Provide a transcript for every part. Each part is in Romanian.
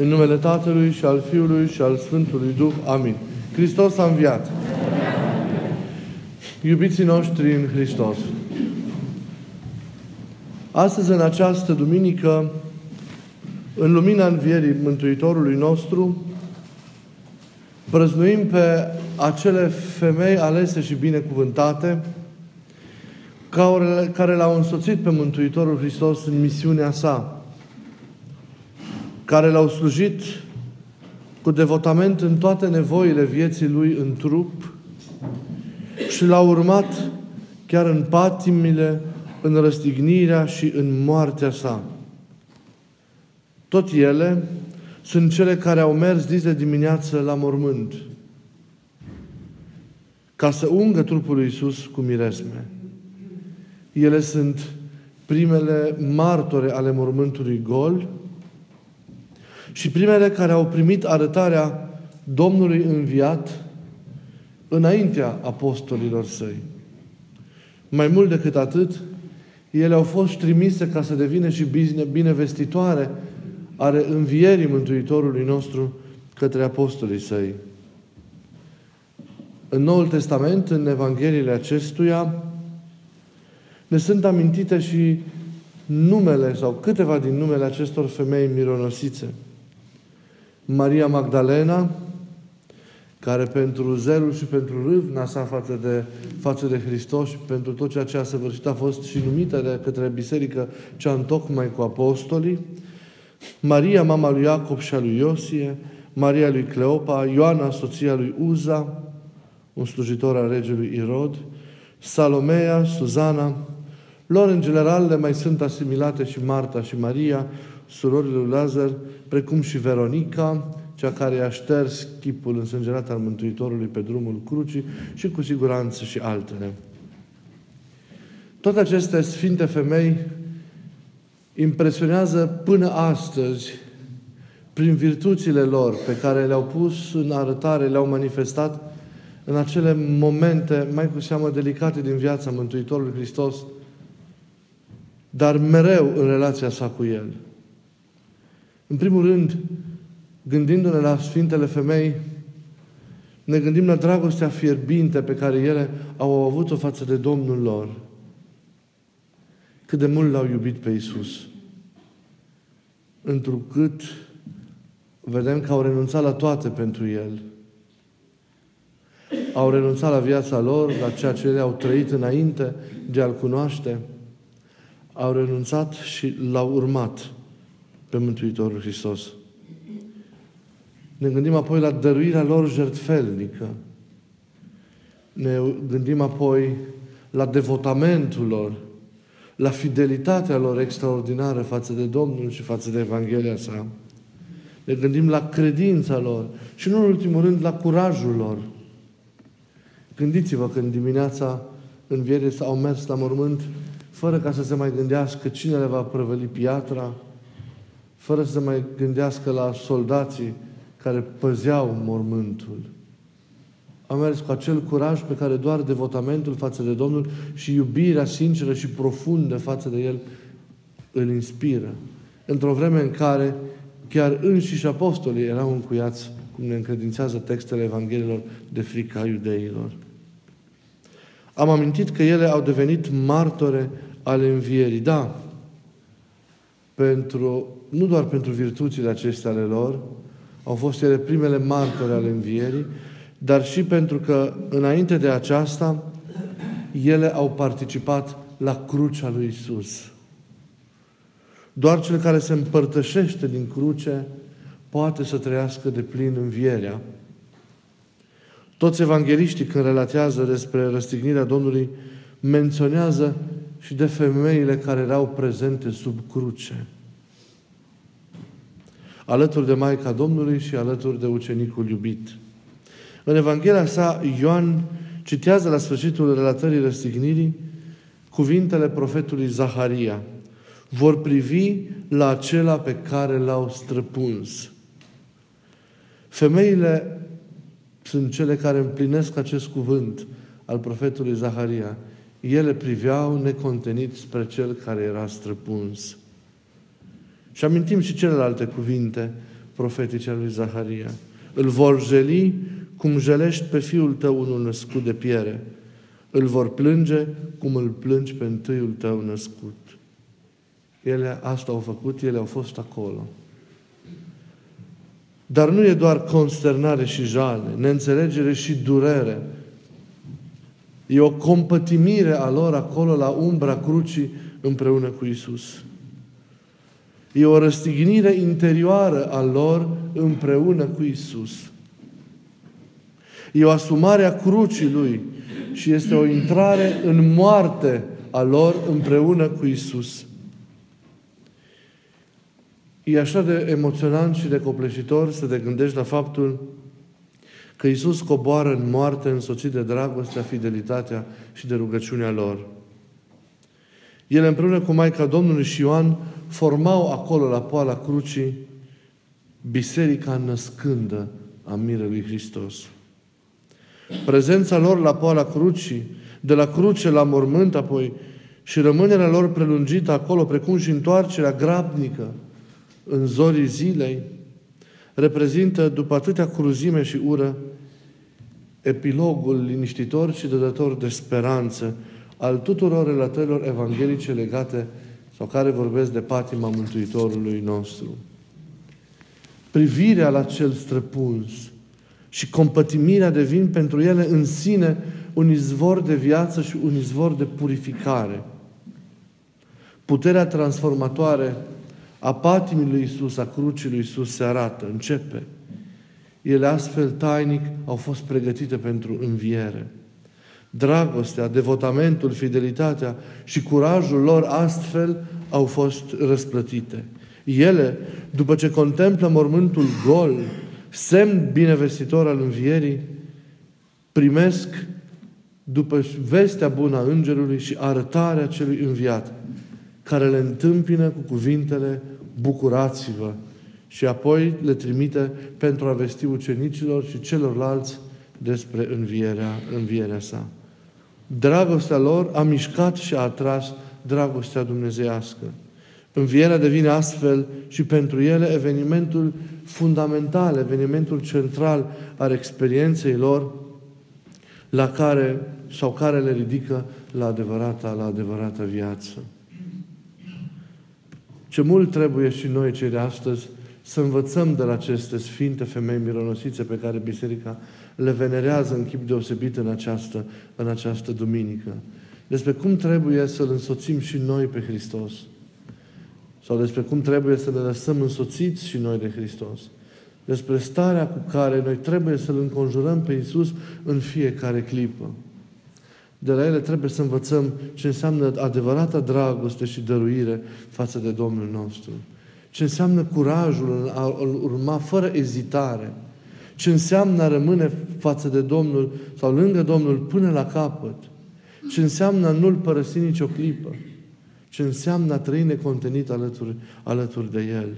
În numele Tatălui și al Fiului și al Sfântului Duh. Amin. Hristos a înviat. Iubiții noștri în Hristos. Astăzi, în această duminică, în lumina învierii Mântuitorului nostru, prăznuim pe acele femei alese și binecuvântate care l-au însoțit pe Mântuitorul Hristos în misiunea sa care l-au slujit cu devotament în toate nevoile vieții lui în trup și l-au urmat chiar în patimile, în răstignirea și în moartea sa. Tot ele sunt cele care au mers zi de dimineață la mormânt ca să ungă trupul lui Iisus cu miresme. Ele sunt primele martore ale mormântului gol, și primele care au primit arătarea Domnului înviat înaintea apostolilor săi. Mai mult decât atât, ele au fost trimise ca să devină și bine, binevestitoare ale învierii Mântuitorului nostru către apostolii săi. În Noul Testament, în Evangheliile acestuia, ne sunt amintite și numele sau câteva din numele acestor femei mironosițe. Maria Magdalena, care pentru zelul și pentru râvna sa față de, față de Hristos și pentru tot ceea ce a săvârșit a fost și numită de către biserică cea întocmai cu apostolii, Maria, mama lui Iacob și a lui Iosie, Maria lui Cleopa, Ioana, soția lui Uza, un slujitor al regelui Irod, Salomea, Suzana, lor în general le mai sunt asimilate și Marta și Maria, surorile lui Lazar, precum și Veronica, cea care i-a șters chipul însângerat al Mântuitorului pe drumul crucii și cu siguranță și altele. Toate aceste sfinte femei impresionează până astăzi prin virtuțile lor pe care le-au pus în arătare, le-au manifestat în acele momente mai cu seamă delicate din viața Mântuitorului Hristos, dar mereu în relația sa cu El. În primul rând, gândindu-ne la Sfintele Femei, ne gândim la dragostea fierbinte pe care ele au avut-o față de Domnul lor. Cât de mult l-au iubit pe Isus. Întrucât vedem că au renunțat la toate pentru El. Au renunțat la viața lor, la ceea ce ele au trăit înainte de a-L cunoaște. Au renunțat și l-au urmat pe Mântuitorul Hristos. Ne gândim apoi la dăruirea lor jertfelnică. Ne gândim apoi la devotamentul lor, la fidelitatea lor extraordinară față de Domnul și față de Evanghelia sa. Ne gândim la credința lor și, nu în ultimul rând, la curajul lor. Gândiți-vă când dimineața în viere au mers la mormânt fără ca să se mai gândească cine le va prăvăli piatra, fără să mai gândească la soldații care păzeau mormântul. A mers cu acel curaj pe care doar devotamentul față de Domnul și iubirea sinceră și profundă față de El îl inspiră. Într-o vreme în care chiar înșiși apostolii erau încuiați, cum ne încredințează textele Evanghelilor, de frica iudeilor. Am amintit că ele au devenit martore ale învierii. Da, pentru nu doar pentru virtuțile acestea ale lor, au fost ele primele martori ale învierii, dar și pentru că înainte de aceasta ele au participat la crucea lui Isus. Doar cel care se împărtășește din cruce poate să trăiască de plin învierea. Toți evangeliștii, când relatează despre răstignirea Domnului, menționează și de femeile care erau prezente sub cruce alături de Maica Domnului și alături de ucenicul iubit. În Evanghelia sa, Ioan citează la sfârșitul relatării răstignirii cuvintele profetului Zaharia. Vor privi la acela pe care l-au străpuns. Femeile sunt cele care împlinesc acest cuvânt al profetului Zaharia. Ele priveau necontenit spre cel care era străpuns. Și amintim și celelalte cuvinte profetice al lui Zaharia. Îl vor jeli cum jelești pe fiul tău unul născut de piere. Îl vor plânge cum îl plângi pe întâiul tău născut. Ele asta au făcut, ele au fost acolo. Dar nu e doar consternare și jale, neînțelegere și durere. E o compătimire a lor acolo la umbra crucii împreună cu Isus. E o răstignire interioară a lor împreună cu Isus. E o asumare a crucii Lui și este o intrare în moarte a lor împreună cu Isus. E așa de emoționant și de copleșitor să te gândești la faptul că Iisus coboară în moarte însoțit de dragostea, fidelitatea și de rugăciunea lor. Ele împreună cu Maica Domnului și Ioan formau acolo la poala crucii biserica născândă a mirelui Hristos. Prezența lor la poala crucii, de la cruce la mormânt apoi, și rămânerea lor prelungită acolo, precum și întoarcerea grabnică în zorii zilei, reprezintă, după atâtea cruzime și ură, epilogul liniștitor și dădător de speranță al tuturor relatărilor evanghelice legate sau care vorbesc de patima Mântuitorului nostru. Privirea la cel străpuns și compătimirea devin pentru ele în sine un izvor de viață și un izvor de purificare. Puterea transformatoare a patimii lui Isus, a crucii lui Isus se arată, începe. Ele astfel tainic au fost pregătite pentru înviere. Dragostea, devotamentul, fidelitatea și curajul lor astfel au fost răsplătite. Ele, după ce contemplă mormântul gol, semn binevestitor al învierii, primesc după vestea bună a îngerului și arătarea celui înviat, care le întâmpină cu cuvintele bucurați-vă și apoi le trimite pentru a vesti ucenicilor și celorlalți despre învierea, învierea sa. Dragostea lor a mișcat și a atras dragostea dumnezeiască. Învierea devine astfel și pentru ele evenimentul fundamental, evenimentul central al experienței lor la care sau care le ridică la adevărata, la adevărata viață. Ce mult trebuie și noi cei de astăzi să învățăm de la aceste sfinte femei mironosițe pe care Biserica le venerează în chip deosebit în această, în această duminică. Despre cum trebuie să-L însoțim și noi pe Hristos. Sau despre cum trebuie să ne lăsăm însoțiți și noi de Hristos. Despre starea cu care noi trebuie să-L înconjurăm pe Iisus în fiecare clipă. De la ele trebuie să învățăm ce înseamnă adevărata dragoste și dăruire față de Domnul nostru. Ce înseamnă curajul în a urma fără ezitare. Ce înseamnă a rămâne față de Domnul sau lângă Domnul până la capăt. Ce înseamnă a nu-L părăsi nicio clipă. Ce înseamnă a trăi necontenit alături, alături de El.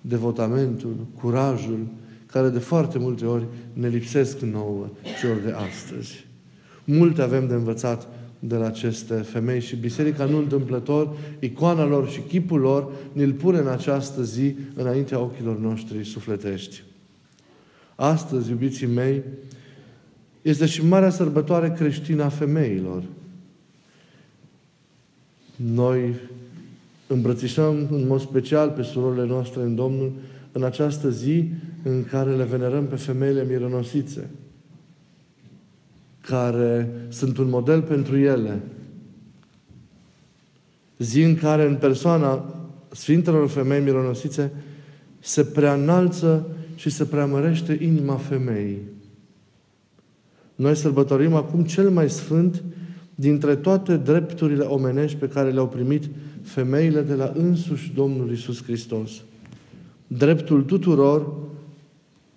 Devotamentul, curajul, care de foarte multe ori ne lipsesc nouă celor de astăzi. Multe avem de învățat de la aceste femei și Biserica nu întâmplător, icoana lor și chipul lor ne-l pune în această zi înaintea ochilor noștri sufletești. Astăzi, iubiții mei, este și marea sărbătoare creștină a femeilor. Noi îmbrățișăm în mod special pe surorile noastre în Domnul în această zi în care le venerăm pe femeile mironosițe care sunt un model pentru ele. Zi în care în persoana Sfintelor Femei Mironosițe se preanalță și se preamărește inima femeii. Noi sărbătorim acum cel mai sfânt dintre toate drepturile omenești pe care le-au primit femeile de la însuși Domnul Isus Hristos. Dreptul tuturor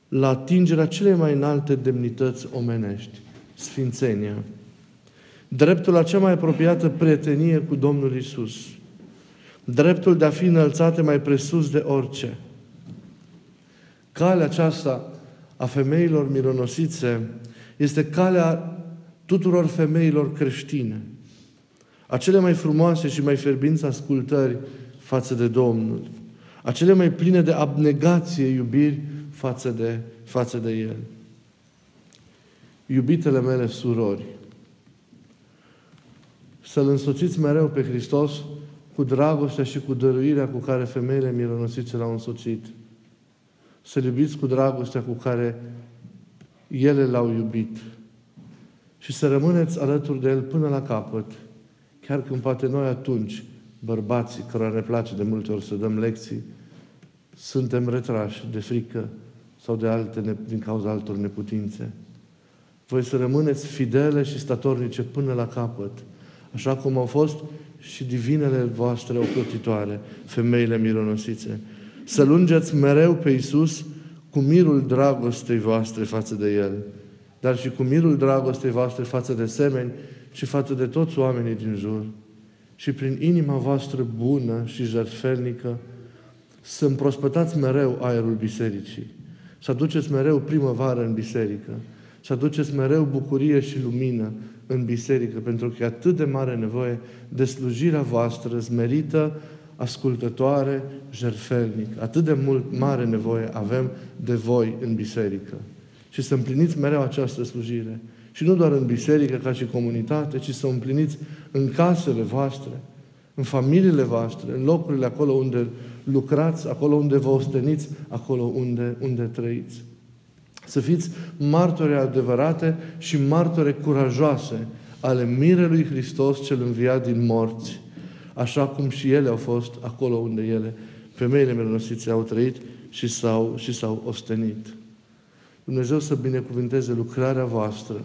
la atingerea cele mai înalte demnități omenești sfințenia. Dreptul la cea mai apropiată prietenie cu Domnul Isus. Dreptul de a fi înălțate mai presus de orice. Calea aceasta a femeilor mironosițe este calea tuturor femeilor creștine. A cele mai frumoase și mai fierbinți ascultări față de Domnul. acele mai pline de abnegație iubiri față de, față de El. Iubitele mele surori, să-L însoțiți mereu pe Hristos cu dragostea și cu dăruirea cu care femeile mironosițe l-au însoțit. Să-L iubiți cu dragostea cu care ele l-au iubit. Și să rămâneți alături de El până la capăt, chiar când poate noi atunci, bărbații, cărora ne place de multe ori să dăm lecții, suntem retrași de frică sau de alte, din cauza altor neputințe. Voi să rămâneți fidele și statornice până la capăt, așa cum au fost și divinele voastre ocrotitoare, femeile mironosițe. Să lungeți mereu pe Iisus cu mirul dragostei voastre față de El, dar și cu mirul dragostei voastre față de semeni și față de toți oamenii din jur. Și prin inima voastră bună și jertfelnică să împrospătați mereu aerul bisericii, să aduceți mereu primăvară în biserică, să aduceți mereu bucurie și lumină în biserică, pentru că e atât de mare nevoie de slujirea voastră zmerită, ascultătoare, jertfelnic. Atât de mult mare nevoie avem de voi în biserică. Și să împliniți mereu această slujire. Și nu doar în biserică ca și comunitate, ci să o împliniți în casele voastre, în familiile voastre, în locurile acolo unde lucrați, acolo unde vă osteniți, acolo unde, unde trăiți. Să fiți martori adevărate și martore curajoase ale mirelui Hristos cel înviat din morți, așa cum și ele au fost acolo unde ele, femeile mironosițe, au trăit și s-au, și s-au ostenit. Dumnezeu să binecuvinteze lucrarea voastră,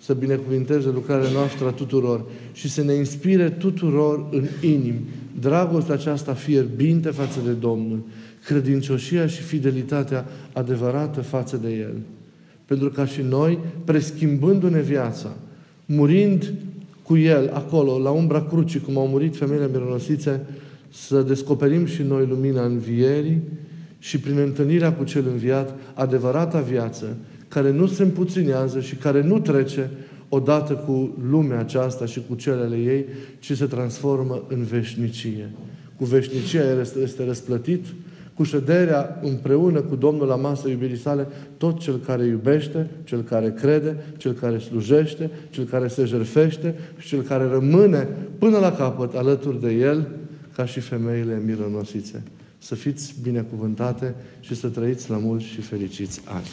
să binecuvinteze lucrarea noastră a tuturor și să ne inspire tuturor în inimi. Dragostea aceasta fierbinte față de Domnul, credincioșia și fidelitatea adevărată față de El. Pentru ca și noi, preschimbându-ne viața, murind cu El acolo, la umbra crucii, cum au murit femeile mironosițe, să descoperim și noi lumina învierii și prin întâlnirea cu Cel înviat, adevărata viață, care nu se împuținează și care nu trece odată cu lumea aceasta și cu celele ei, ci se transformă în veșnicie. Cu veșnicia el este, este răsplătit, cu șederea împreună cu Domnul la masă iubirii sale, tot cel care iubește, cel care crede, cel care slujește, cel care se jerfește și cel care rămâne până la capăt alături de el, ca și femeile mironosițe. Să fiți binecuvântate și să trăiți la mulți și fericiți ani.